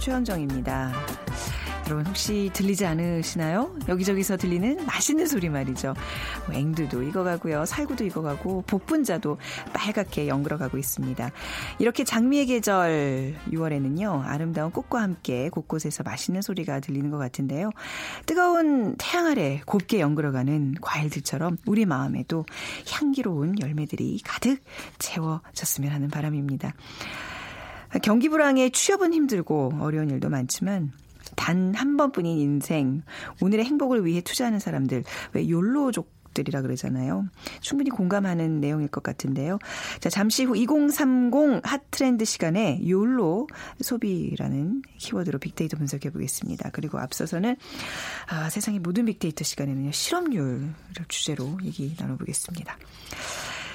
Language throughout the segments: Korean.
최현정입니다. 여러분 혹시 들리지 않으시나요? 여기저기서 들리는 맛있는 소리 말이죠. 뭐 앵두도 익어가고요. 살구도 익어가고 복분자도 빨갛게 연그러가고 있습니다. 이렇게 장미의 계절 6월에는요. 아름다운 꽃과 함께 곳곳에서 맛있는 소리가 들리는 것 같은데요. 뜨거운 태양 아래 곱게 연그러가는 과일들처럼 우리 마음에도 향기로운 열매들이 가득 채워졌으면 하는 바람입니다. 경기 불황에 취업은 힘들고 어려운 일도 많지만 단 한 번뿐인 인생, 오늘의 행복을 위해 투자하는 사람들, 왜 욜로족 들이라 그러잖아요. 충분히 공감하는 내용일 것 같은데요. 자, 잠시 후 2030 핫트렌드 시간에 욜로 소비라는 키워드로 빅데이터 분석해 보겠습니다. 그리고 앞서서는 아, 세상의 모든 빅데이터 시간에는요. 실업률을 주제로 얘기 나눠보겠습니다.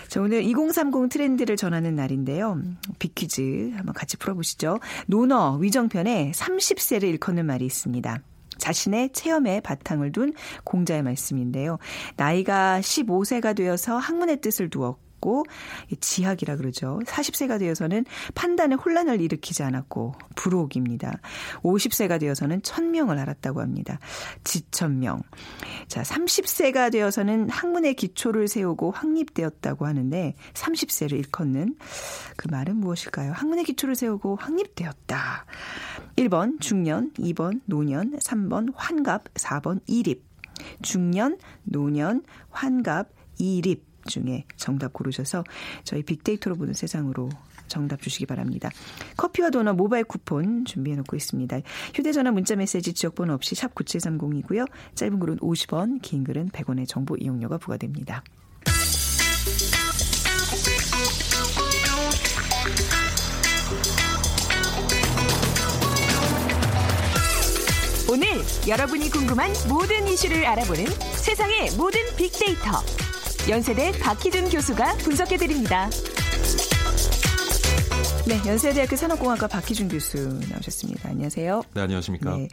자, 오늘 2030 트렌드를 전하는 날인데요. 빅퀴즈 한번 같이 풀어보시죠. 논어 위정편에 30세를 일컫는 말이 있습니다. 자신의 체험에 바탕을 둔 공자의 말씀인데요. 나이가 15세가 되어서 학문의 뜻을 두었고 않았고 지학이라 그러죠. 40세가 되어서는 판단에 혼란을 일으키지 않았고 불혹입니다. 50세가 되어서는 천명을 알았다고 합니다. 지천명. 자, 30세가 되어서는 학문의 기초를 세우고 확립되었다고 하는데 30세를 일컫는 그 말은 무엇일까요? 학문의 기초를 세우고 확립되었다. 1번 중년, 2번 노년, 3번 환갑, 4번 이립. 중년, 노년, 환갑, 이립. 중에 정답 고르셔서 저희 빅데이터로 보는 세상으로 정답 주시기 바랍니다. 커피와 도넛 모바일 쿠폰 준비해 놓고 있습니다. 휴대전화 문자 메시지 지역번호 없이 샵 9730이고요. 짧은 글은 50원, 긴 글은 100원의 정보 이용료가 부과됩니다. 오늘 여러분이 궁금한 모든 이슈를 알아보는 세상의 모든 빅데이터. 연세대 박희준 교수가 분석해드립니다. 네, 연세대학교 산업공학과 박희준 교수 나오셨습니다. 안녕하세요. 네, 안녕하십니까. 네.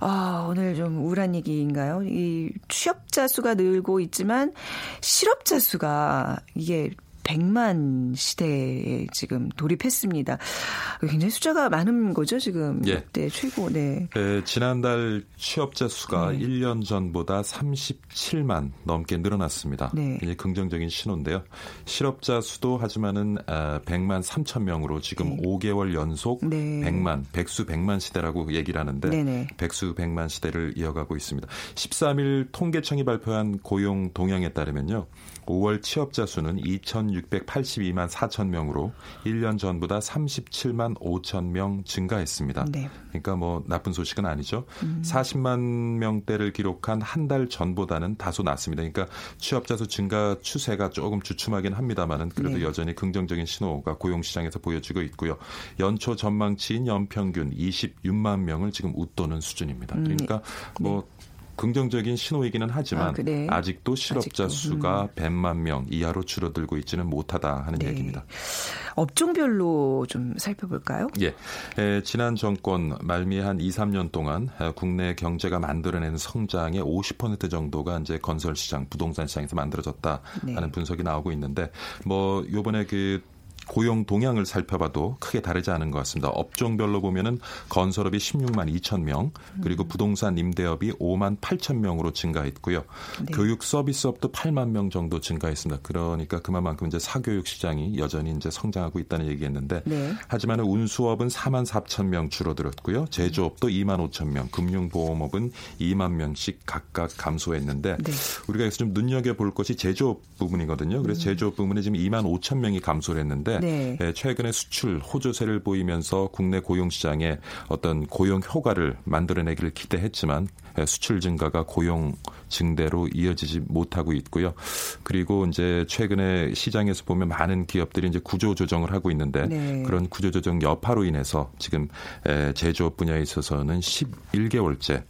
아, 오늘 좀 우울한 얘기인가요? 이 취업자 수가 늘고 있지만 실업자 수가 이게 100만 시대에 지금 돌입했습니다. 굉장히 숫자가 많은 거죠, 지금. 예. 네, 최고, 네. 네. 지난달 취업자 수가 네. 1년 전보다 37만 넘게 늘어났습니다. 네. 이제 긍정적인 신호인데요. 실업자 수도 하지만은 100만 아, 3천 명으로 지금 네. 5개월 연속 네. 100만, 백수 100만 시대라고 얘기를 하는데 네네. 백수 100만 시대를 이어가고 있습니다. 13일 통계청이 발표한 고용 동향에 따르면요. 5월 취업자 수는 2,682만 4천 명으로 1년 전보다 37만 5천 명 증가했습니다. 네. 그러니까 뭐 나쁜 소식은 아니죠. 음. 40만 명대를 기록한 한 달 전보다는 다소 낮습니다. 그러니까 취업자 수 증가 추세가 조금 주춤하긴 합니다만은 그래도 네. 여전히 긍정적인 신호가 고용 시장에서 보여지고 있고요. 연초 전망치인 연평균 26만 명을 지금 웃도는 수준입니다. 음, 그러니까 음. 뭐 긍정적인 신호이기는 하지만 아, 그래. 아직도 실업자 아직도. 수가 음. 100만 명 이하로 줄어들고 있지는 못하다 하는 네. 얘기입니다. 업종별로 좀 살펴볼까요? 예. 에, 지난 정권 말미 한 2, 3년 동안 국내 경제가 만들어내는 성장의 50% 정도가 이제 건설 시장, 부동산 시장에서 만들어졌다 네. 하는 분석이 나오고 있는데 뭐 요번에 그 고용 동향을 살펴봐도 크게 다르지 않은 것 같습니다. 업종별로 보면은 건설업이 16만 2천 명, 그리고 음. 부동산 임대업이 5만 8천 명으로 증가했고요. 네. 교육 서비스업도 8만 명 정도 증가했습니다. 그러니까 그만큼 이제 사교육 시장이 여전히 이제 성장하고 있다는 얘기했는데 네. 하지만 운수업은 4만 4천 명 줄어들었고요. 제조업도 2만 5천 명, 금융보험업은 2만 명씩 각각 감소했는데 네. 우리가 여기서 좀 눈여겨 볼 것이 제조업 부분이거든요. 그래서 음. 제조업 부분에 지금 2만 5천 명이 감소를 했는데 네. 예, 최근에 수출 호조세를 보이면서 국내 고용 시장에 어떤 고용 효과를 만들어내기를 기대했지만 예, 수출 증가가 고용 증대로 이어지지 못하고 있고요. 그리고 이제 최근에 시장에서 보면 많은 기업들이 이제 구조 조정을 하고 있는데 네. 그런 구조 조정 여파로 인해서 지금 제조업 분야에 있어서는 11개월째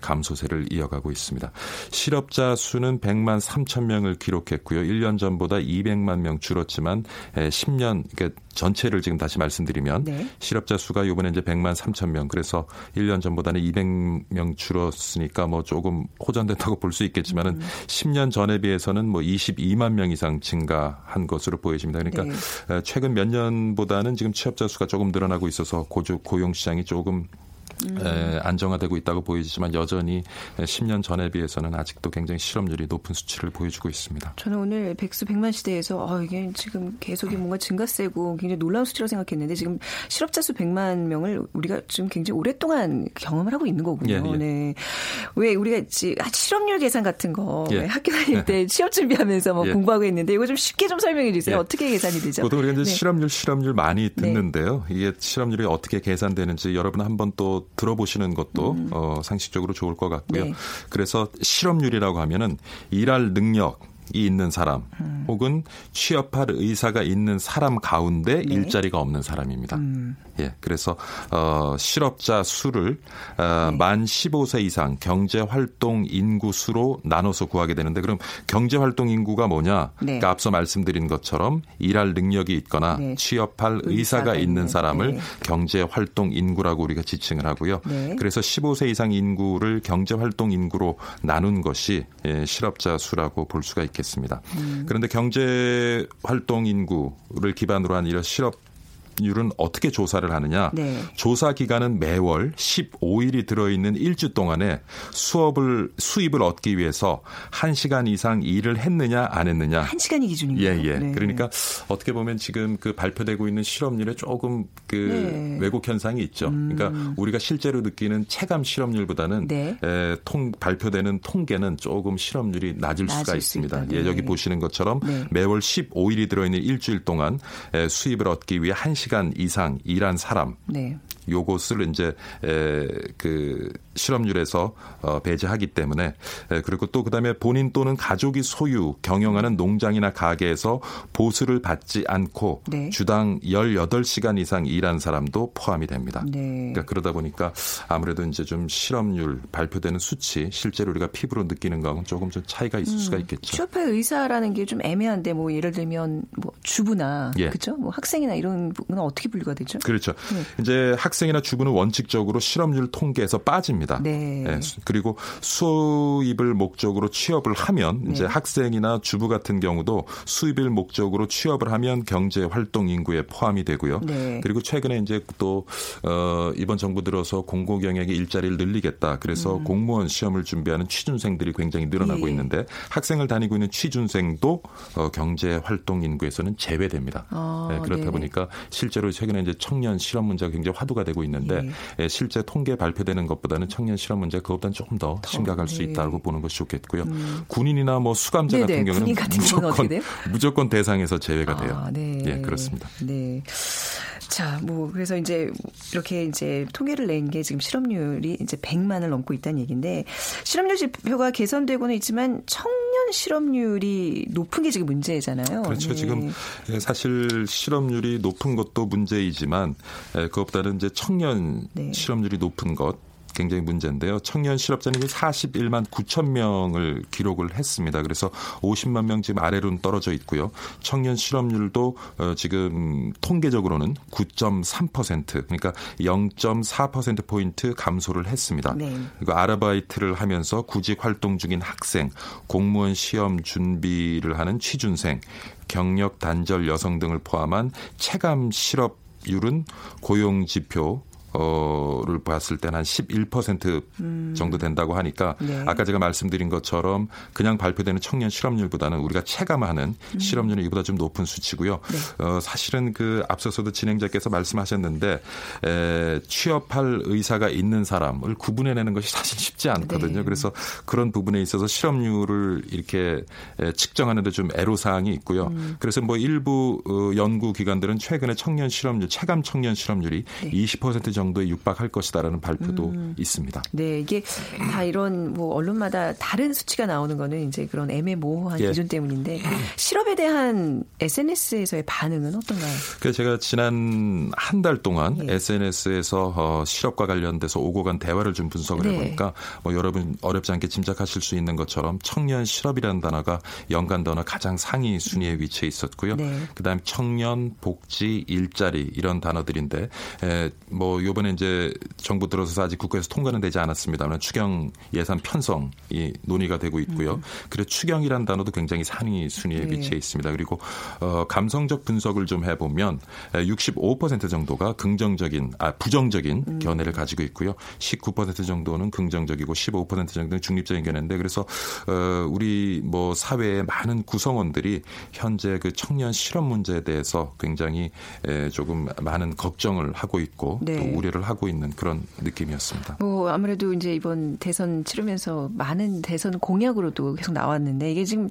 감소세를 이어가고 있습니다. 실업자 수는 100만 3천 명을 기록했고요. 1년 전보다 200만 명 줄었지만 10년 그러니까 전체를 지금 다시 말씀드리면 네. 실업자 수가 이번에 이제 100만 3천 명 그래서 1년 전보다는 200명 줄었으니까 뭐 조금 호전된다고 있다고 볼 수 있겠지만은 음. 10년 전에 비해서는 뭐 22만 명 이상 증가한 것으로 보여집니다. 그러니까 네. 최근 몇 년보다는 지금 취업자 수가 조금 늘어나고 있어서 고용 시장이 조금 음. 안정화되고 있다고 보이지만 여전히 10년 전에 비해서는 아직도 굉장히 실업률이 높은 수치를 보여주고 있습니다. 저는 오늘 백수 백만 시대에서 어, 이게 지금 계속이 뭔가 증가세고 굉장히 놀라운 수치라고 생각했는데 지금 실업자 수 100만 명을 우리가 지금 굉장히 오랫동안 경험을 하고 있는 거군요. 예, 예. 네. 왜 우리가 아, 실업률 계산 같은 거 예. 학교 다닐 때 취업 준비하면서 뭐 예. 공부하고 있는데 이거 좀 쉽게 좀 설명해 주세요. 예. 어떻게 계산이 되죠? 보통 우리가 이제 네. 실업률 실업률 많이 네. 듣는데요. 네. 이게 실업률이 어떻게 계산되는지 여러분 한번 또 들어보시는 것도 음. 어, 상식적으로 좋을 것 같고요. 네. 그래서 실업률이라고 하면은 일할 능력 이 있는 사람 음. 혹은 취업할 의사가 있는 사람 가운데 네. 일자리가 없는 사람입니다. 음. 예, 그래서 어, 실업자 수를 어, 네. 만 15세 이상 경제 활동 인구 수로 나눠서 구하게 되는데 그럼 경제 활동 인구가 뭐냐? 네. 그러니까 앞서 말씀드린 것처럼 일할 능력이 있거나 네. 취업할 의사가, 의사가 있는 사람을 네. 경제 활동 인구라고 우리가 지칭을 하고요. 네. 그래서 15세 이상 인구를 경제 활동 인구로 나눈 것이 예, 실업자 수라고 볼 수가 있겠습니다. 음. 그런데 경제 활동 인구를 기반으로 한 이런 실업 률은 어떻게 조사를 하느냐? 네. 조사 기간은 매월 15일이 들어있는 일주 동안에 수업을 수입을 얻기 위해서 1시간 이상 일을 했느냐 안 했느냐? 1시간이 기준인가요? 예, 예. 네. 그러니까 어떻게 보면 지금 그 발표되고 있는 실업률에 조금 그 네. 왜곡 현상이 있죠. 음. 그러니까 우리가 실제로 느끼는 체감 실업률보다는 네. 에, 통 발표되는 통계는 조금 실업률이 낮을 수가 있습니다. 예, 여기 네. 보시는 것처럼 네. 매월 15일이 들어있는 일주일 동안 에, 수입을 얻기 위해 1시간 1 시간 이상 일한 사람 네. 요것을 이제 에, 그 실업률에서 어, 배제하기 때문에 에, 그리고 또 그다음에 본인 또는 가족이 소유 경영하는 농장이나 가게에서 보수를 받지 않고 네. 주당 18시간 이상 일한 사람도 포함이 됩니다. 네. 그러니까 그러다 보니까 아무래도 이제 좀 실업률 발표되는 수치 실제로 우리가 피부로 느끼는 거하고는 조금 좀 차이가 있을 음, 수가 있겠죠. 취업할 의사라는 게 좀 애매한데 뭐 예를 들면 뭐 주부나 예. 그렇죠? 뭐 학생이나 이런 부분은 어떻게 분류가 되죠? 그렇죠. 네. 이제 학 생이나 주부는 원칙적으로 실업률 통계에서 빠집니다. 네. 네. 그리고 수입을 목적으로 취업을 하면 네. 이제 학생이나 주부 같은 경우도 수입을 목적으로 취업을 하면 경제 활동 인구에 포함이 되고요. 네. 그리고 최근에 이제 또 어, 이번 정부 들어서 공고 경영의 일자리를 늘리겠다. 그래서 음. 공무원 시험을 준비하는 취준생들이 굉장히 늘어나고 예. 있는데 학생을 다니고 있는 취준생도 어, 경제 활동 인구에서는 제외됩니다. 아, 네, 그렇다 네. 보니까 실제로 최근에 이제 청년 실업 문제가 굉장히 화두가 되고 있는데 예. 예. 실제 통계 발표되는 것보다는 청년 실업 문제 그것보다는 조금 더, 더 심각할 네. 수 있다고 보는 것이 좋겠고요. 음. 군인이나 뭐 수감자 네네. 같은 경우는 같은 무조건 무조건 대상에서 제외가 돼요. 아, 네. 예, 그렇습니다. 네. 자, 뭐 그래서 이제 이렇게 이제 통계를 낸 게 지금 실업률이 이제 100만을 넘고 있다는 얘기인데 실업률 지표가 개선되고는 있지만 청년 실업률이 높은 게 지금 문제잖아요. 그렇죠. 네. 지금 사실 실업률이 높은 것도 문제이지만 그것보다는 이제 청년 네. 실업률이 높은 것 굉장히 문제인데요. 청년 실업자는 41만 9천 명을 기록을 했습니다. 그래서 50만 명 지금 아래로 떨어져 있고요. 청년 실업률도 어, 지금 통계적으로는 9.3% 그러니까 0.4% 포인트 감소를 했습니다. 네. 그리고 아르바이트를 하면서 구직 활동 중인 학생, 공무원 시험 준비를 하는 취준생, 경력 단절 여성 등을 포함한 체감 실업률은 고용 지표 어를 봤을 때는 한 11% 음. 정도 된다고 하니까 네. 아까 제가 말씀드린 것처럼 그냥 발표되는 청년 실업률보다는 우리가 체감하는 음. 실업률은 이보다 좀 높은 수치고요. 네. 어 사실은 그 앞서서도 진행자께서 말씀하셨는데 에, 취업할 의사가 있는 사람을 구분해내는 것이 사실 쉽지 않거든요. 네. 그래서 그런 부분에 있어서 실업률을 이렇게 에, 측정하는데 좀 애로 사항이 있고요. 음. 그래서 뭐 일부 어, 연구 기관들은 최근에 청년 실업률 체감 청년 실업률이 네. 20% 정도 정도에 육박할 것이다라는 발표도 음. 있습니다. 네, 이게 다 이런 뭐 언론마다 다른 수치가 나오는 거는 이제 그런 애매모호한 예. 기준 때문인데 실업에 대한 SNS에서의 반응은 어떤가요? 그 제가 지난 한 달 동안 예. SNS에서 어, 실업과 관련돼서 오고 간 대화를 좀 분석을 네. 해보니까 뭐 여러분 어렵지 않게 짐작하실 수 있는 것처럼 청년 실업이라는 단어가 연관 단어 가장 상위 순위에 위치해 있었고요. 네. 그다음에 청년 복지 일자리 이런 단어들인데 에, 뭐요 요번에 이제 정부 들어서서 아직 국회에서 통과는 되지 않았습니다만 추경 예산 편성이 논의가 되고 있고요. 음. 그래서 추경이란 단어도 굉장히 상위 순위에 네. 위치해 있습니다. 그리고 어, 감성적 분석을 좀 해보면 65% 정도가 긍정적인 아 부정적인 음. 견해를 가지고 있고요. 19% 정도는 긍정적이고 15% 정도는 중립적인 견해인데 그래서 어, 우리 뭐 사회의 많은 구성원들이 현재 그 청년 실업 문제에 대해서 굉장히 에, 조금 많은 걱정을 하고 있고 네. 또 우려를 하고 있는 그런 느낌이었습니다. 뭐 아무래도 이제 이번 대선 치르면서 많은 대선 공약으로도 계속 나왔는데 이게 지금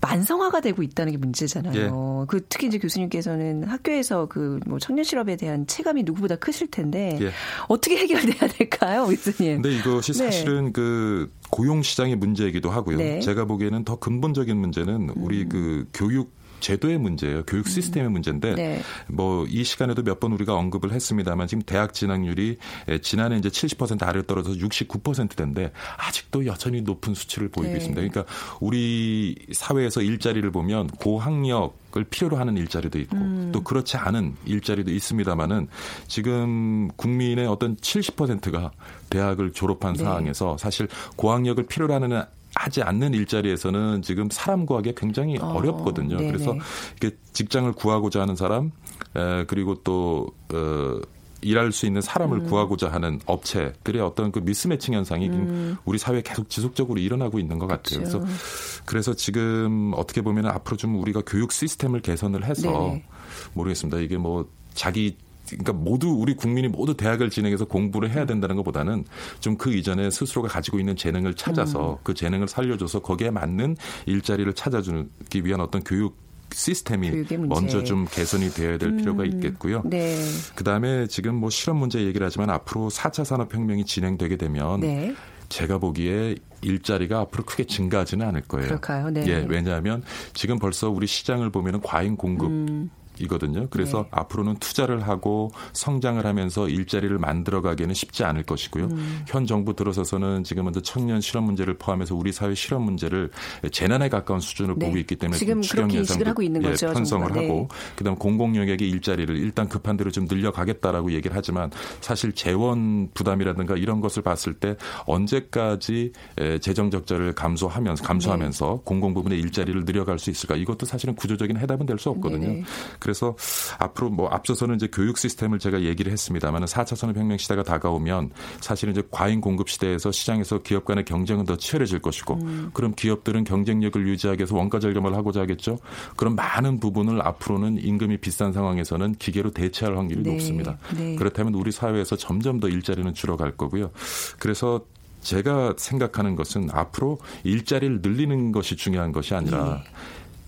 만성화가 되고 있다는 게 문제잖아요. 예. 그 특히 이제 교수님께서는 학교에서 그 뭐 청년 실업에 대한 체감이 누구보다 크실 텐데 예. 어떻게 해결돼야 될까요, 교수님? 근데 이것이 네. 사실은 네. 그 고용 시장의 문제이기도 하고요. 네. 제가 보기에는 더 근본적인 문제는 우리 음. 그 교육 제도의 문제예요. 교육 음. 시스템의 문제인데 네. 뭐이 시간에도 몇 번 우리가 언급을 했습니다만 지금 대학 진학률이 지난해 이제 70% 아래로 떨어져서 69%대인데 아직도 여전히 높은 수치를 보이고 네. 있습니다. 그러니까 우리 사회에서 일자리를 보면 고학력 을 필요로 하는 일자리도 있고 음. 또 그렇지 않은 일자리도 있습니다만은 지금 국민의 어떤 70%가 대학을 졸업한 네. 상황에서 사실 고학력을 필요로 하는 하지 않는 일자리에서는 지금 사람 구하기 굉장히 어, 어렵거든요. 네네. 그래서 이게 직장을 구하고자 하는 사람, 에, 그리고 또 어, 일할 수 있는 사람을 음. 구하고자 하는 업체들의 어떤 그 미스매칭 현상이 음. 우리 사회에 계속 지속적으로 일어나고 있는 것 같아요. 그렇죠. 그래서 그래서 지금 어떻게 보면 앞으로 좀 우리가 교육 시스템을 개선을 해서 네 모르겠습니다. 이게 뭐 자기 그러니까 모두 우리 국민이 모두 대학을 진행해서 공부를 해야 된다는 것보다는 좀 그 이전에 스스로가 가지고 있는 재능을 찾아서 음. 그 재능을 살려줘서 거기에 맞는 일자리를 찾아주기 위한 어떤 교육 시스템이 먼저 좀 개선이 되어야 될 음, 필요가 있겠고요. 네. 그다음에 지금 뭐 실업 문제 얘기를 하지만 앞으로 4차 산업 혁명이 진행되게 되면 네. 제가 보기에 일자리가 앞으로 크게 증가하지는 않을 거예요. 그럴까요? 네. 예, 왜냐하면 지금 벌써 우리 시장을 보면은 과잉 공급 음. 이거든요. 그래서 네. 앞으로는 투자를 하고 성장을 하면서 일자리를 만들어 가기에는 쉽지 않을 것이고요. 음. 현 정부 들어서서는 지금은 청년 실업 문제를 포함해서 우리 사회 실업 문제를 재난에 가까운 수준으로 네. 보고 있기 때문에 지금 추경 예산도 하고 있는 예, 거죠, 편성을 네. 하고 그다음 공공 영역의 일자리를 일단 급한 대로 좀 늘려가겠다라고 얘기를 하지만 사실 재원 부담이라든가 이런 것을 봤을 때 언제까지 재정 적자를 감소하면서 감소하면서 네. 공공 부분의 일자리를 늘려갈 수 있을까? 이것도 사실은 구조적인 해답은 될 수 없거든요. 네. 그래서 앞으로 뭐 앞서서는 이제 교육 시스템을 제가 얘기를 했습니다만 4차 산업혁명 시대가 다가오면 사실은 이제 과잉 공급 시대에서 시장에서 기업 간의 경쟁은 더 치열해질 것이고 음. 그럼 기업들은 경쟁력을 유지하기 위해서 원가 절감을 하고자 하겠죠. 그럼 많은 부분을 앞으로는 임금이 비싼 상황에서는 기계로 대체할 확률이 네. 높습니다. 네. 그렇다면 우리 사회에서 점점 더 일자리는 줄어갈 거고요. 그래서 제가 생각하는 것은 앞으로 일자리를 늘리는 것이 중요한 것이 아니라 네.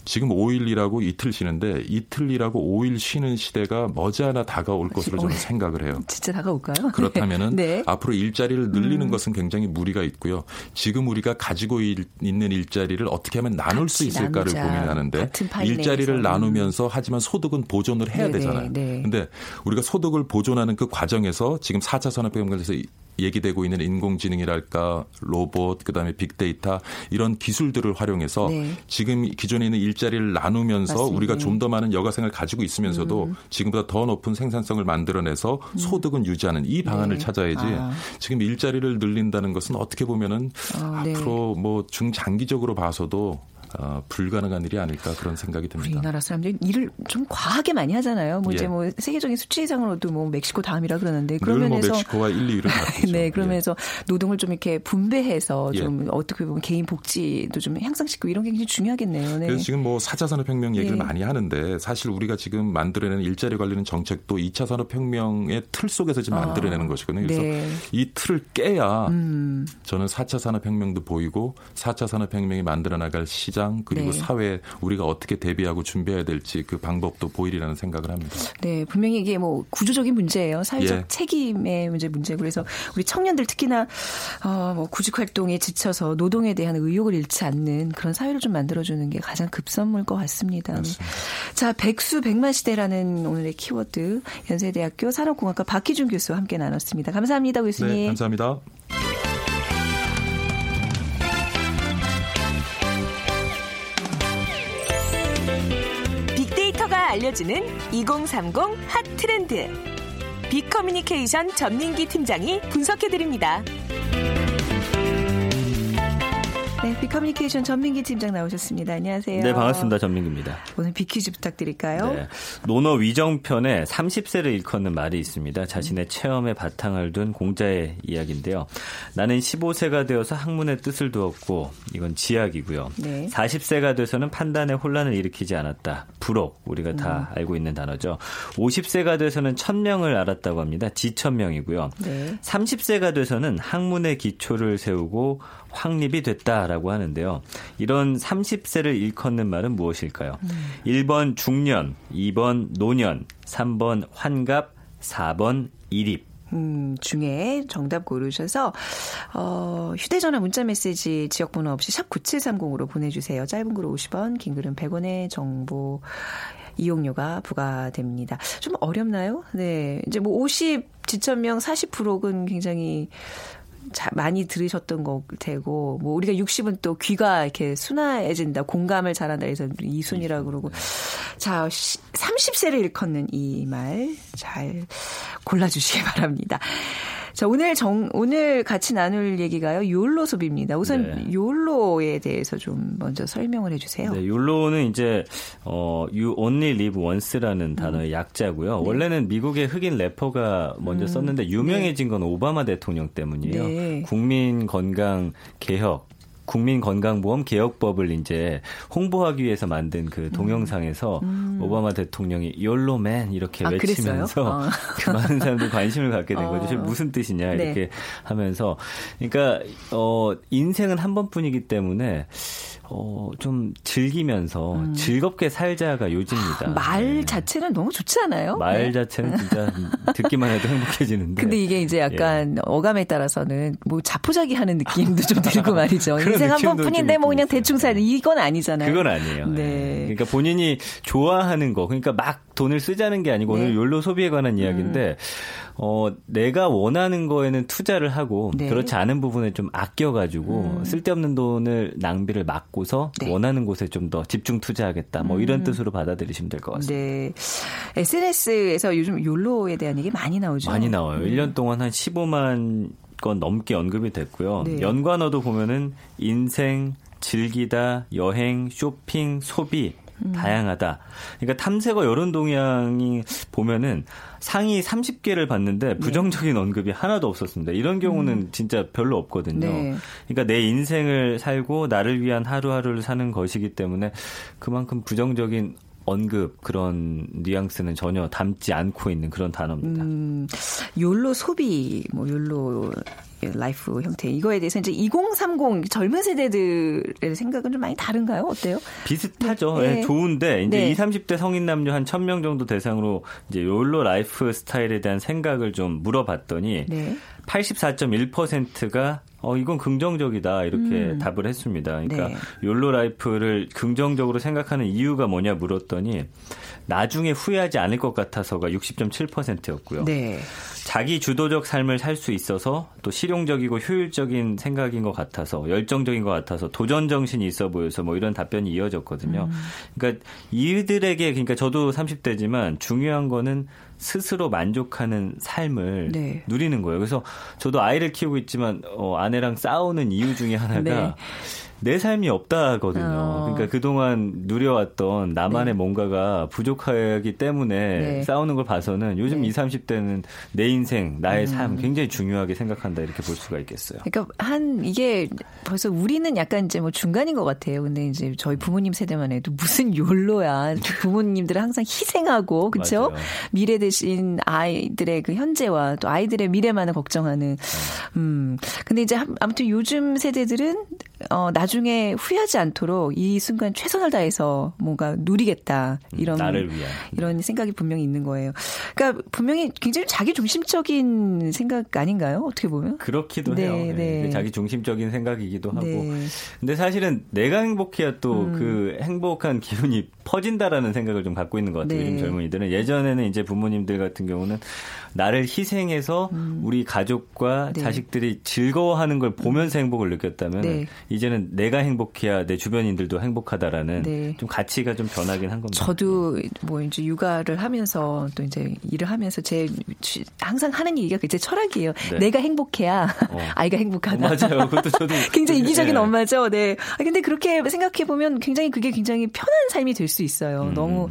지금 5일이라고 이틀 쉬는데 이틀이라고 5일 쉬는 시대가 머지않아 다가올 것으로 저는 생각을 해요. 진짜 다가올까요? 그렇다면은 네. 네. 앞으로 일자리를 늘리는 음. 것은 굉장히 무리가 있고요. 지금 우리가 가지고 있는 일자리를 어떻게 하면 나눌 수 있을까를 나누자. 고민하는데 일자리를. 나누면서 하지만 소득은 보존을 해야 네네. 되잖아요. 네. 근데 우리가 소득을 보존하는 그 과정에서 지금 4차 산업혁명에서 얘기되고 있는 인공지능이랄까 로봇 그다음에 빅데이터 이런 기술들을 활용해서 네. 지금 기존에 있는 일자리를 나누면서 맞습니다. 우리가 좀 더 많은 여가생을 가지고 있으면서도 음. 지금보다 더 높은 생산성을 만들어내서 음. 소득은 유지하는 이 방안을 네. 찾아야지 아. 지금 일자리를 늘린다는 것은 어떻게 보면은 아, 네. 앞으로 뭐 중장기적으로 봐서도 어, 불가능한 일이 아닐까 그런 생각이 듭니다. 우리나라 사람들이 일을 좀 과하게 많이 하잖아요. 뭐 예. 이제 뭐 세계적인 수치상으로도 뭐 멕시코 다음이라 그러는데 그러면서 뭐 멕시코와 1, 2위를 네, 그러면서 예. 노동을 좀 이렇게 분배해서 예. 좀 어떻게 보면 개인 복지도 좀 향상시키고 이런 게 굉장히 중요하겠네요. 네. 그래서 지금 뭐 4차 산업혁명 얘기를 예. 많이 하는데 사실 우리가 지금 만들어내는 일자리 관리는 정책도 2차 산업혁명의 틀 속에서 지금 아. 만들어내는 것이거든요. 그래서 네. 이 틀을 깨야 음. 저는 4차 산업혁명도 보이고 4차 산업혁명이 만들어 나갈 시장 시장 그리고 네. 사회 우리가 어떻게 대비하고 준비해야 될지 그 방법도 보이리라는 생각을 합니다. 네, 분명히 이게 뭐 구조적인 문제예요. 사회적 예. 책임의 문제 문제고 그래서 우리 청년들 특히나 어, 뭐 구직 활동에 지쳐서 노동에 대한 의욕을 잃지 않는 그런 사회를 좀 만들어주는 게 가장 급선무일 것 같습니다. 맞습니다. 자, 백수 백만 시대라는 오늘의 키워드 연세대학교 산업공학과 박희준 교수와 함께 나눴습니다. 감사합니다, 교수님. 네, 감사합니다. 알려주는 2030 핫 트렌드. 빅커뮤니케이션 전민기 팀장이 분석해드립니다. 네, 빅커뮤니케이션 전민기 팀장 나오셨습니다. 안녕하세요. 네, 반갑습니다. 전민기입니다. 오늘 빅퀴즈 부탁드릴까요? 네, 논어 위정편에 30세를 일컫는 말이 있습니다. 자신의 체험에 바탕을 둔 공자의 이야기인데요. 나는 15세가 되어서 학문의 뜻을 두었고 이건 지약이고요. 네. 40세가 돼서는 판단에 혼란을 일으키지 않았다. 부록 우리가 다 음. 알고 있는 단어죠. 50세가 돼서는 천명을 알았다고 합니다. 지천명이고요. 네. 30세가 돼서는 학문의 기초를 세우고 확립이 됐다라고 하는데요. 이런 30세를 일컫는 말은 무엇일까요? 음. 1번 중년, 2번 노년, 3번 환갑, 4번 일입. 음, 중에 정답 고르셔서 어, 휴대전화 문자메시지 지역번호 없이 샵 9730으로 보내주세요. 짧은 글은 50원, 긴 글은 100원의 정보 이용료가 부과됩니다. 좀 어렵나요? 네. 이제 뭐 50, 지천명 40%는 굉장히 자, 많이 들으셨던 거 되고 뭐 우리가 60은 또 귀가 이렇게 순화해진다 공감을 잘한다 해서 이순이라고 그러고 자 30세를 일컫는 이 말 잘 골라주시기 바랍니다. 자, 오늘 정, 오늘 같이 나눌 얘기가요. 욜로 소비입니다. 우선 네. 욜로에 대해서 좀 먼저 설명을 해 주세요. 네, 욜로는 이제 어 you only live once라는 단어의 음. 약자고요. 네. 원래는 미국의 흑인 래퍼가 먼저 음. 썼는데 유명해진 건 오바마 대통령 때문이에요. 네. 국민 건강 개혁 국민건강보험 개혁법을 이제 홍보하기 위해서 만든 그 음. 동영상에서 음. 오바마 대통령이 욜로맨 이렇게 아, 외치면서 어. 그 많은 사람들이 관심을 갖게 된 거죠. 어. 무슨 뜻이냐 이렇게 네. 하면서 그러니까 어 인생은 한 번뿐이기 때문에 어, 좀 즐기면서 음. 즐겁게 살자가 요즘입니다. 말 네. 자체는 너무 좋지 않아요? 말 네. 자체는 진짜 듣기만 해도 행복해지는데. 근데 이게 이제 약간 예. 어감에 따라서는 뭐 자포자기 하는 느낌도 좀 들고 말이죠. 인생 한 번뿐인데 뭐 그냥 대충 살자. 이건 아니잖아요. 그건 아니에요. 네. 네. 그러니까 본인이 좋아하는 거, 그러니까 막 돈을 쓰자는 게 아니고 네. 오늘 욜로 소비에 관한 이야기인데, 음. 어, 내가 원하는 거에는 투자를 하고 네. 그렇지 않은 부분에 좀 아껴가지고 음. 쓸데없는 돈을 낭비를 막고서 네. 원하는 곳에 좀 더 집중 투자하겠다. 뭐 이런 음. 뜻으로 받아들이시면 될 것 같습니다. 네. SNS에서 요즘 욜로에 대한 얘기 많이 나오죠. 많이 나와요. 음. 1년 동안 한 15만 건 넘게 언급이 됐고요. 네. 연관어도 보면은 인생, 즐기다, 여행, 쇼핑, 소비 음. 다양하다. 그러니까 탐색어 여론 동향이 보면은 상위 30개를 봤는데 네. 부정적인 네. 언급이 하나도 없었습니다. 이런 경우는 음. 진짜 별로 없거든요. 네. 그러니까 내 인생을 살고 나를 위한 하루하루를 사는 것이기 때문에 그만큼 부정적인 언급 그런 뉘앙스는 전혀 담지 않고 있는 그런 단어입니다. 음, YOLO 소비, 뭐 YOLO life 형태 이거에 대해서 이제 2030 젊은 세대들의 생각은 좀 많이 다른가요? 어때요? 비슷하죠. 네. 네. 좋은데 이제 네. 20, 30대 성인 남녀 한 1000명 정도 대상으로 이제 욜로 라이프 스타일에 대한 생각을 좀 물어봤더니 네. 84.1%가 어 이건 긍정적이다 이렇게 음. 답을 했습니다. 그러니까 네. 욜로 라이프를 긍정적으로 생각하는 이유가 뭐냐 물었더니 나중에 후회하지 않을 것 같아서가 60.7%였고요. 네. 자기 주도적 삶을 살 수 있어서 또 실용적이고 효율적인 생각인 것 같아서 열정적인 것 같아서 도전 정신이 있어 보여서 뭐 이런 답변이 이어졌거든요. 음. 그러니까 이들에게 그러니까 저도 30대지만 중요한 거는 스스로 만족하는 삶을 네. 누리는 거예요. 그래서 저도 아이를 키우고 있지만 어, 아내랑 싸우는 이유 중에 하나가 네. 내 삶이 없다거든요. 어. 그러니까 그동안 누려왔던 나만의 네. 뭔가가 부족하기 때문에 네. 싸우는 걸 봐서는 요즘 네. 20, 30대는 내 인생, 나의 음. 삶 굉장히 중요하게 생각한다 이렇게 볼 수가 있겠어요. 그러니까 한 이게 벌써 우리는 약간 이제 뭐 중간인 것 같아요. 근데 이제 저희 부모님 세대만 해도 무슨 욜로야. 부모님들은 항상 희생하고 그렇죠? 미래 대신 아이들의 그 현재와 또 아이들의 미래만을 걱정하는 네. 음. 근데 이제 아무튼 요즘 세대들은 어 나중에 후회하지 않도록 이 순간 최선을 다해서 뭔가 누리겠다 이런 나를 위한 이런 생각이 분명히 있는 거예요. 그러니까 분명히 굉장히 자기 중심적인 생각 아닌가요? 어떻게 보면 그렇기도 네, 해요. 네. 네. 자기 중심적인 생각이기도 하고. 네. 근데 사실은 내가 행복해야 또그 음. 그 행복한 기운이 퍼진다라는 생각을 좀 갖고 있는 것 같아요. 네. 요즘 젊은이들은 예전에는 이제 부모님들 같은 경우는 나를 희생해서 음. 우리 가족과 네. 자식들이 즐거워하는 걸 보면서 행복을 느꼈다면 네. 이제는 내가 행복해야 내 주변인들도 행복하다라는 네. 좀 가치가 좀 변하긴 한 겁니다. 저도 뭐 이제 육아를 하면서 또 이제 일을 하면서 제 항상 하는 얘기가 제 철학이에요. 네. 내가 행복해야 어. 아이가 행복하다. 어, 맞아요. 그것도 저도 굉장히 이기적인 네. 엄마죠. 네. 아 근데 그렇게 생각해 보면 굉장히 그게 굉장히 편한 삶이 될수 있어요. 음. 너무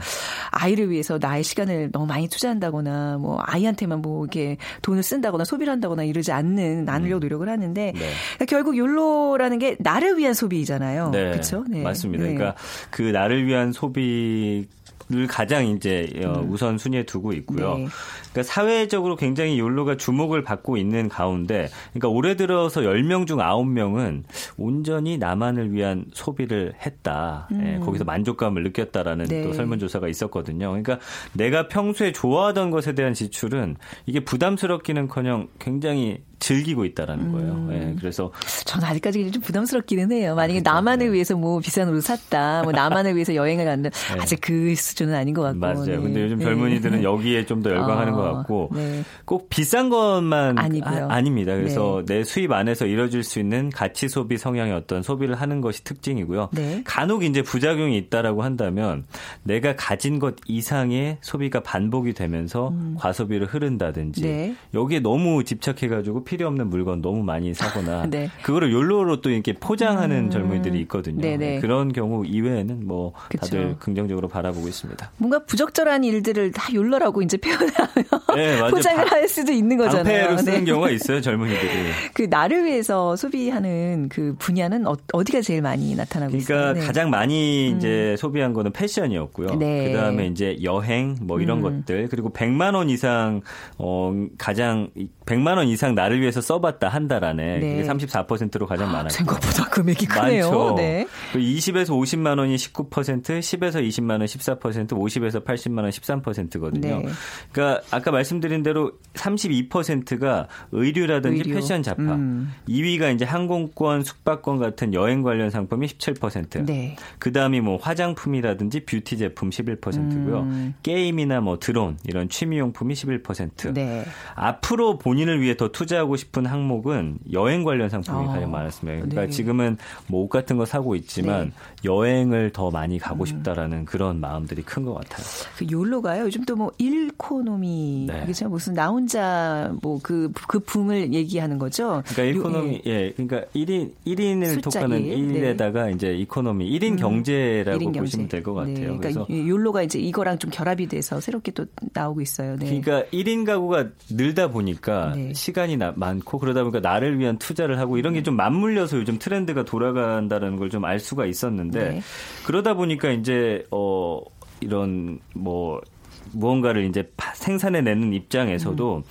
아이를 위해서 나의 시간을 너무 많이 투자한다거나 뭐 아이한테 자체만 뭐 이렇게 돈을 쓴다거나 소비를 한다거나 이러지 않는 나누려고 음. 노력을 하는데 네. 그러니까 결국 욜로라는 게 나를 위한 소비잖아요. 네. 그렇죠? 네. 맞습니다. 네. 그러니까 그 나를 위한 소비 를 가장 이제 어, 음. 우선 순위에 두고 있고요. 네. 그러니까 사회적으로 굉장히 욜로가 주목을 받고 있는 가운데, 그러니까 올해 들어서 10명 중 9명은 온전히 나만을 위한 소비를 했다. 예, 음. 예, 거기서 만족감을 느꼈다라는 네. 또 설문조사가 있었거든요. 그러니까 내가 평소에 좋아하던 것에 대한 지출은 이게 부담스럽기는커녕 굉장히 즐기고 있다라는 거예요. 음. 예, 그래서 저는 아직까지 좀 부담스럽기는 해요. 만약에 그렇죠. 나만을 네. 위해서 뭐 비싼 옷을 샀다, 뭐 나만을 위해서 여행을 간다, 네. 아직 그 수준 은 아닌 것 같고. 맞아요. 네. 근데 요즘 젊은이들은 네. 여기에 좀 더 열광하는 아, 것 같고 네. 꼭 비싼 것만 아니고요. 아, 닙니다 그래서 네. 내 수입 안에서 이뤄질 수 있는 가치 소비 성향의 어떤 소비를 하는 것이 특징이고요. 간혹 이제 부작용이 있다라고 한다면 내가 가진 것 이상의 소비가 반복이 되면서 음. 과소비를 흐른다든지 여기에 너무 집착해가지고 필요 없는 물건 너무 많이 사거나 네. 그거를 욜로로 또 이렇게 포장하는 음. 젊은이들이 있거든요. 네. 그런 경우 이외에는 뭐 그쵸. 다들 긍정적으로 바라보고 있습니다. 뭔가 부적절한 일들을 다 욜로라고 이제 표현하면 네, 포장을 할 수도 있는 거잖아요. 방패로 쓰는 네. 경우가 있어요, 젊은이들이. 그 나를 위해서 소비하는 그 분야는 어, 디가 제일 많이 나타나고 그러니까 있어요? 그러니까 네. 가장 많이 이제 음. 소비한 거는 패션이었고요. 네. 그다음에 이제 여행 뭐 이런 음. 것들 그리고 100만 원 이상 어 가장 100만 원 이상 나를 위해서 써봤다 한 달 안에 네. 그게 34%로 가장 아, 많았고 생각보다 금액이 크네요. 많죠. 네. 20에서 50만 원이 19%, 10에서 20만 원 14%, 50에서 80만 원 13%거든요. 네. 그러니까 아까 말씀드린 대로 32%가 의류라든지 의류. 패션 잡화, 음. 2위가 이제 항공권, 숙박권 같은 여행 관련 상품이 17%. 네. 그다음이 뭐 화장품이라든지 뷰티 제품 11%고요. 음. 게임이나 뭐 드론 이런 취미 용품이 11%. 네. 앞으로 본인을 위해 더 투자하고 싶은 항목은 여행 관련 상품이 어. 가장 많았습니다. 그러니까 네. 지금은 뭐 옷 같은 거 사고 있지만 네. 여행을 더 많이 가고 음. 싶다라는 그런 마음들이 큰 것 같아요. 그 욜로가요. 요즘 또 뭐 일코노미 네. 이게 무슨 나 혼자 뭐 그그 그 붐을 얘기하는 거죠. 그러니까 일코노미 예. 예. 그러니까 1인 1인을 뜻하는 1에다가 네. 이제 economy 1인 음. 경제라고 1인 경제. 보시면 될 것 같아요. 네. 그러니까 그래서 욜로가 이제 이거랑 좀 결합이 돼서 새롭게 또 나오고 있어요. 네. 그러니까 1인 가구가 늘다 보니까 네. 시간이 나, 많고 그러다 보니까 나를 위한 투자를 하고 이런 게 좀 맞물려서 요즘 트렌드가 돌아간다는 걸 좀 알 수가 있었는데 네. 그러다 보니까 이제 어 이런 뭐 무언가를 이제 생산해내는 입장에서도 음.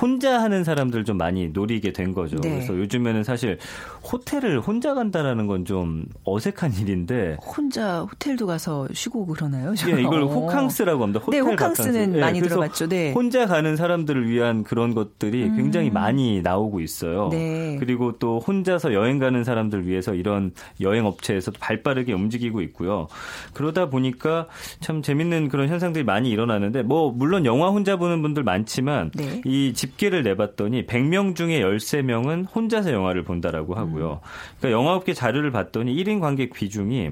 혼자 하는 사람들 좀 많이 노리게 된 거죠. 네. 그래서 요즘에는 사실 호텔을 혼자 간다라는 건 좀 어색한 일인데 혼자 호텔도 가서 쉬고 그러나요? 예, 이걸 호캉스라고 합니다. 호텔 네, 호캉스는 많이 네, 들어봤죠. 네. 혼자 가는 사람들을 위한 그런 것들이 음. 굉장히 많이 나오고 있어요. 네. 그리고 또 혼자서 여행 가는 사람들 위해서 이런 여행 업체에서도 발빠르게 움직이고 있고요. 그러다 보니까 참 재밌는 그런 현상들이 많이 일어나는데 뭐 물론 영화 혼자 보는 분들 많지만 네. 이 집계를 내봤더니 100명 중에 13명은 혼자서 영화를 본다라고 하고 요. 그러니까 영화업계 자료를 봤더니 1인 관객 비중이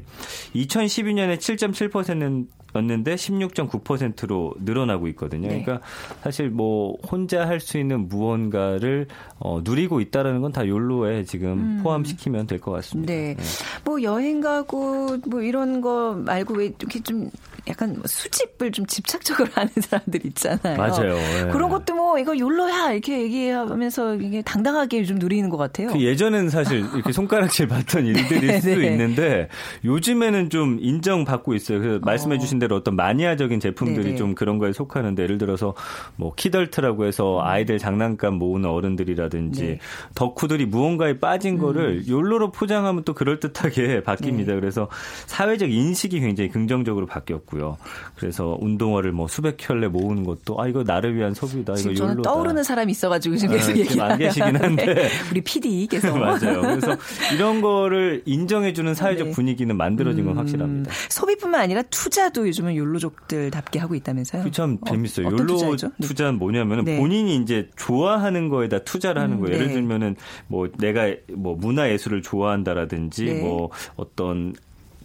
2012년에 7.7%는 였는데 16.9%로 늘어나고 있거든요. 네. 그러니까 사실 뭐 혼자 할 수 있는 무언가를 어, 누리고 있다라는 건 다 욜로에 지금 음. 포함시키면 될 것 같습니다. 네. 네. 뭐 여행 가고 뭐 이런 거 말고 왜 이렇게 좀 약간 뭐 수집을 좀 집착적으로 하는 사람들 있잖아요. 맞아요. 네. 그런 것도 뭐 이거 욜로야 이렇게 얘기하면서 이게 당당하게 좀 누리는 것 같아요. 그 예전에는 사실 이렇게 손가락질 받던 일들일 네, 수도 네. 있는데 요즘에는 좀 인정받고 있어요. 그래서 말씀해 주신 대로 어떤 마니아적인 제품들이 네네. 좀 그런 거에 속하는데 예를 들어서 뭐 키덜트라고 해서 아이들 장난감 모으는 어른들이라든지 네. 덕후들이 무언가에 빠진 음. 거를 욜로로 포장하면 또 그럴듯하게 바뀝니다. 네. 그래서 사회적 인식이 굉장히 긍정적으로 바뀌었고요. 그래서 운동화를 뭐 수백 켤레 모으는 것도 아 이거 나를 위한 소비다. 이거 욜로다. 떠오르는 사람이 있어가지고 지금 계속 네, 얘기 안 계시긴 한데 네. 우리 PD께서 맞아요. 그래서 이런 거를 인정해주는 사회적 네. 분위기는 만들어진 건 음, 확실합니다. 소비뿐만 아니라 투자도 요즘은 욜로족들답게 하고 있다면서요? 참 어, 재밌어요. 어, 욜로 투자는 뭐냐면은 네. 본인이 이제 좋아하는 거에다 투자를 하는 음, 거예요. 예를 네. 들면은 뭐 내가 뭐 문화 예술을 좋아한다라든지 네. 뭐 어떤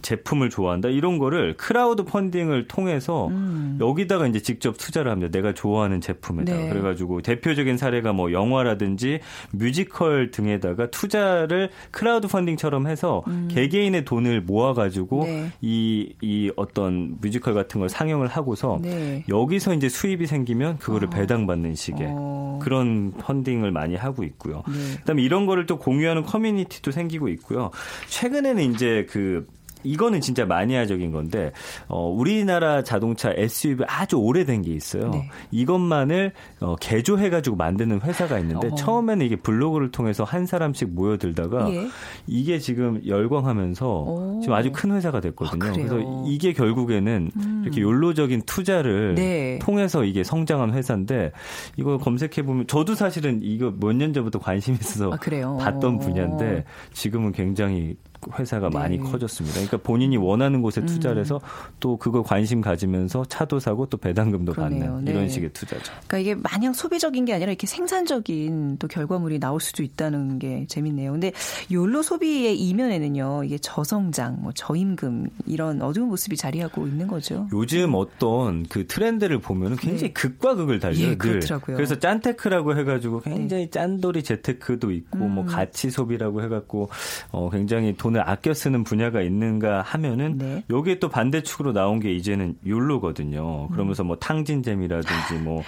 제품을 좋아한다 이런 거를 크라우드 펀딩을 통해서 음. 여기다가 이제 직접 투자를 합니다. 내가 좋아하는 제품에다가 네. 그래가지고 대표적인 사례가 뭐 영화라든지 뮤지컬 등에다가 투자를 크라우드 펀딩처럼 해서 음. 개개인의 돈을 모아가지고 네. 이, 이 어떤 뮤지컬 같은 걸 상영을 하고서 네. 여기서 이제 수입이 생기면 그거를 어. 배당받는 식의 어. 그런 펀딩을 많이 하고 있고요. 네. 그다음에 이런 거를 또 공유하는 커뮤니티도 생기고 있고요. 최근에는 이제 그 이거는 진짜 마니아적인 건데 어, 우리나라 자동차 SUV 아주 오래된 게 있어요. 네. 이것만을 어, 개조해 가지고 만드는 회사가 있는데 어 처음에는 이게 블로그를 통해서 한 사람씩 모여들다가 예. 이게 지금 열광하면서 오. 지금 아주 큰 회사가 됐거든요. 아, 그래서 이게 결국에는 음. 이렇게 욜로적인 투자를 네. 통해서 이게 성장한 회사인데 이거 검색해 보면 저도 사실은 이거 몇 년 전부터 관심 있어서 아, 봤던 분야인데 지금은 굉장히 회사가 네. 많이 커졌습니다. 그러니까 본인이 원하는 곳에 음. 투자를 해서 또 그거 관심 가지면서 차도 사고 또 배당금도 그러네요. 받는 이런 네. 식의 투자죠. 그러니까 이게 마냥 소비적인 게 아니라 이렇게 생산적인 또 결과물이 나올 수도 있다는 게 재밌네요. 근데 욜로 소비의 이면에는요. 이게 저성장, 뭐 저임금 이런 어두운 모습이 자리하고 있는 거죠. 요즘 어떤 그 트렌드를 보면은 굉장히 네. 극과 극을 달려요. 예, 그렇더라고요. 그래서 짠테크라고 해 가지고 굉장히 네. 짠돌이 재테크도 있고 뭐 음. 뭐 가치 소비라고 해 갖고 어 굉장히 돈을 아껴 쓰는 분야가 있는가 하면은 네. 여기에 또 반대축으로 나온 게 이제는 욜로거든요. 그러면서 뭐 탕진잼이라든지 뭐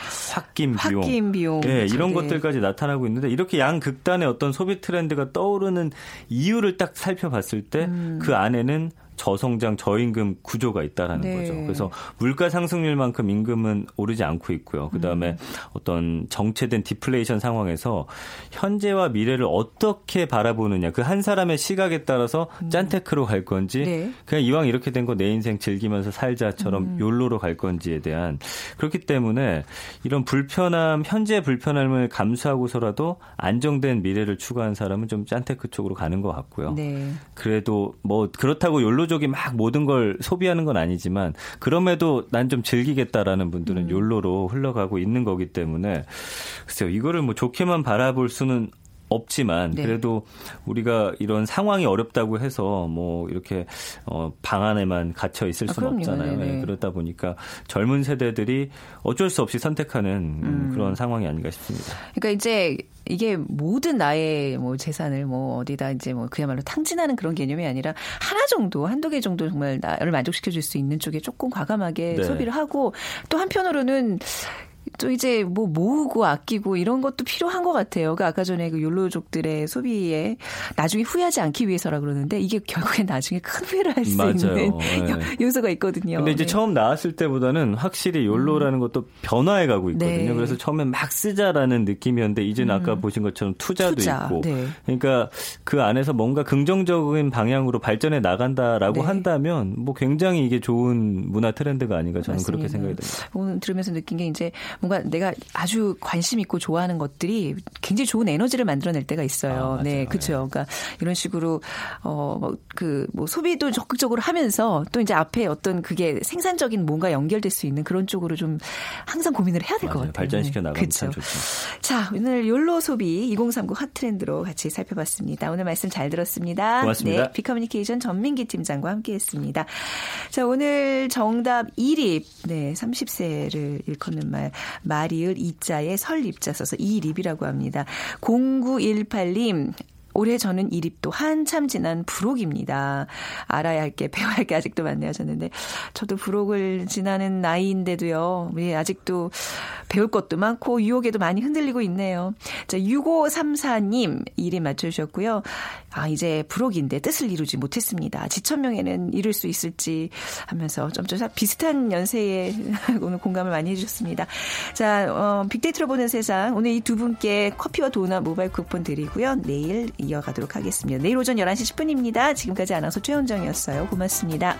홧김 비용, 홧김 비용, 예, 이런 네. 것들까지 나타나고 있는데 이렇게 양 극단의 어떤 소비 트렌드가 떠오르는 이유를 딱 살펴봤을 때그 음. 그 안에는 저성장 저임금 구조가 있다라는 네. 거죠. 그래서 물가 상승률만큼 임금은 오르지 않고 있고요. 그다음에 음. 어떤 정체된 디플레이션 상황에서 현재와 미래를 어떻게 바라보느냐 그 한 사람의 시각에 따라서 음. 짠테크로 갈 건지 네. 그냥 이왕 이렇게 된 거 내 인생 즐기면서 살자처럼 음. 욜로로 갈 건지에 대한 그렇기 때문에 이런 불편함 현재 불편함을 감수하고서라도 안정된 미래를 추구한 사람은 좀 짠테크 쪽으로 가는 것 같고요. 네. 그래도 뭐 그렇다고 욜로 의도적이 막 모든 걸 소비하는 건 아니지만 그럼에도 난 좀 즐기겠다라는 분들은 음. 욜로로 흘러가고 있는 거기 때문에 글쎄요 이거를 뭐 좋게만 바라볼 수는 없지만 네. 그래도 우리가 이런 상황이 어렵다고 해서 뭐 이렇게 어, 방 안에만 갇혀 있을 아, 수는 아, 없잖아요. 네, 그러다 보니까 젊은 세대들이 어쩔 수 없이 선택하는 음. 그런 상황이 아닌가 싶습니다. 그러니까 이제 이게 모든 나의 뭐 재산을 뭐 어디다 이제 뭐 그야말로 탕진하는 그런 개념이 아니라 하나 정도 한두 개 정도 정말 나를 만족시켜 줄 수 있는 쪽에 조금 과감하게 네. 소비를 하고 또 한편으로는 또 이제 뭐 모으고 아끼고 이런 것도 필요한 것 같아요. 그 아까 전에 그 욜로족들의 소비에 나중에 후회하지 않기 위해서라 그러는데 이게 결국엔 나중에 큰 후회를 할 수 있는 네. 요소가 있거든요. 근데 이제 네. 처음 나왔을 때보다는 확실히 욜로라는 음. 것도 변화해 가고 있거든요. 네. 그래서 처음에 막 쓰자라는 느낌이었는데 이제는 음. 아까 보신 것처럼 투자도 투자. 있고 네. 그러니까 그 안에서 뭔가 긍정적인 방향으로 발전해 나간다라고 네. 한다면 뭐 굉장히 이게 좋은 문화 트렌드가 아닌가 저는 맞습니다. 그렇게 생각이 듭니다. 오늘 들으면서 느낀 게 이제 뭔가 내가 아주 관심 있고 좋아하는 것들이 굉장히 좋은 에너지를 만들어낼 때가 있어요. 아, 네, 그렇죠. 그러니까 이런 식으로 어그뭐 그뭐 소비도 적극적으로 하면서 또 이제 앞에 어떤 그게 생산적인 뭔가 연결될 수 있는 그런 쪽으로 좀 항상 고민을 해야 될 것 같아요. 발전시켜 나가면 그렇죠. 참 좋죠. 자, 오늘 욜로 소비 2039 핫트렌드로 같이 살펴봤습니다. 오늘 말씀 잘 들었습니다. 고맙습니다. 네, 비커뮤니케이션 전민기 팀장과 함께했습니다. 자, 오늘 정답 1위. 네, 30세를 일컫는 말 마리을 이자에 설립자 써서 이립이라고 합니다. 0918님 올해 저는 이립도 한참 지난 부록입니다. 알아야 할 게, 배워야 할 게 아직도 많네요. 하셨는데, 저도 부록을 지나는 나이인데도요, 우리 아직도 배울 것도 많고, 유혹에도 많이 흔들리고 있네요. 자, 6534님, 이름 맞춰주셨고요. 아, 이제 부록인데 뜻을 이루지 못했습니다. 지천명에는 이룰 수 있을지 하면서 점점 비슷한 연세에 오늘 공감을 많이 해주셨습니다. 자, 어, 빅데이터로 보는 세상. 오늘 이 두 분께 커피와 도넛 모바일 쿠폰 드리고요. 내일 이어가도록 하겠습니다. 내일 오전 11시 10분입니다. 지금까지 아나운서 최현정이었어요. 고맙습니다.